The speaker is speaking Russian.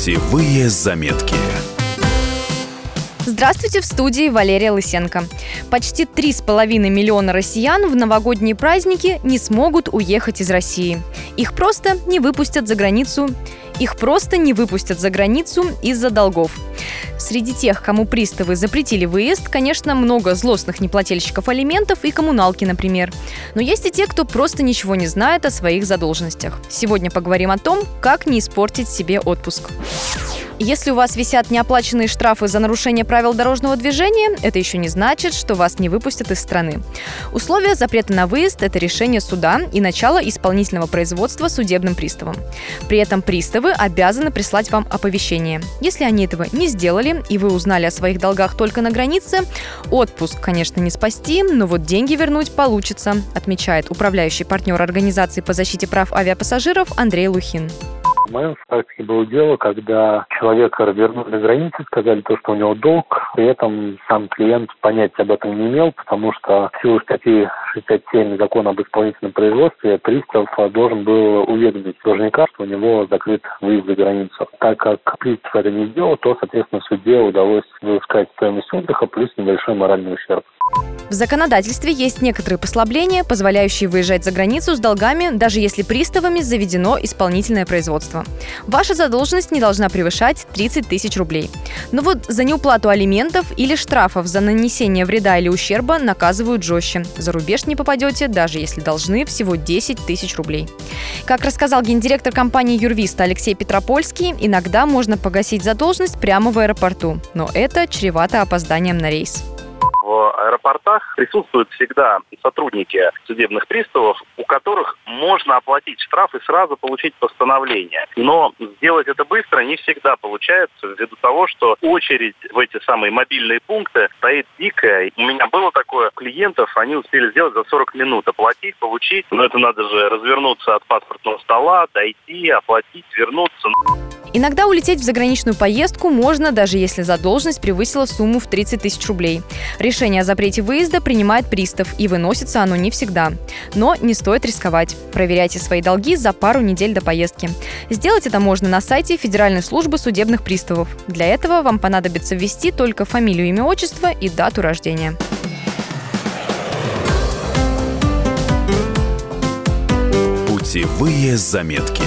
Путевые заметки. Здравствуйте, в студии Валерия Лысенко. Почти 3,5 миллиона россиян в новогодние праздники не смогут уехать из России. Их просто не выпустят за границу. Их просто не выпустят за границу из-за долгов. Среди тех, кому приставы запретили выезд, конечно, много злостных неплательщиков алиментов и коммуналки, например. Но есть и те, кто просто ничего не знает о своих задолженностях. Сегодня поговорим о том, как не испортить себе отпуск. Если у вас висят неоплаченные штрафы за нарушение правил дорожного движения, это еще не значит, что вас не выпустят из страны. Условия запрета на выезд – это решение суда и начало исполнительного производства судебным приставом. При этом приставы обязаны прислать вам оповещение. Если они этого не сделали, и вы узнали о своих долгах только на границе, отпуск, конечно, не спасти, но вот деньги вернуть получится, отмечает управляющий партнер Организации по защите прав авиапассажиров Андрей Лухин. В моем практике было дело, когда человека развернули на границе, сказали то, что у него долг, при этом сам клиент понятия об этом не имел, потому что в силу статьи 67 закона об исполнительном производстве пристав должен был уведомить должника, что у него закрыт выезд за границу. Так как пристав это не сделал, то, соответственно, суде удалось выискать стоимость отдыха плюс небольшой моральный ущерб. В законодательстве есть некоторые послабления, позволяющие выезжать за границу с долгами, даже если приставами заведено исполнительное производство. Ваша задолженность не должна превышать 30 тысяч рублей. Но вот за неуплату алиментов или штрафов за нанесение вреда или ущерба наказывают жестче. За рубеж не попадете, даже если должны всего 10 тысяч рублей. Как рассказал гендиректор компании «Юрвиста» Алексей Петропольский, иногда можно погасить задолженность прямо в аэропорту, но это чревато опозданием на рейс в аэропортах присутствуют всегда сотрудники судебных приставов, у которых можно оплатить штраф и сразу получить постановление. Но сделать это быстро не всегда получается ввиду того, что очередь в эти самые мобильные пункты стоит дикая. У меня было такое, клиентов они успели сделать за 40 минут, оплатить, получить. Но это надо же развернуться от паспортного стола, дойти, оплатить, вернуться. Иногда улететь в заграничную поездку можно, даже если задолженность превысила сумму в 30 тысяч рублей. Решение о запрете выезда принимает пристав, и выносится оно не всегда. Но не стоит рисковать. Проверяйте свои долги за пару недель до поездки. Сделать это можно на сайте Федеральной службы судебных приставов. Для этого вам понадобится ввести только фамилию, имя, отчество и дату рождения. Путевые заметки.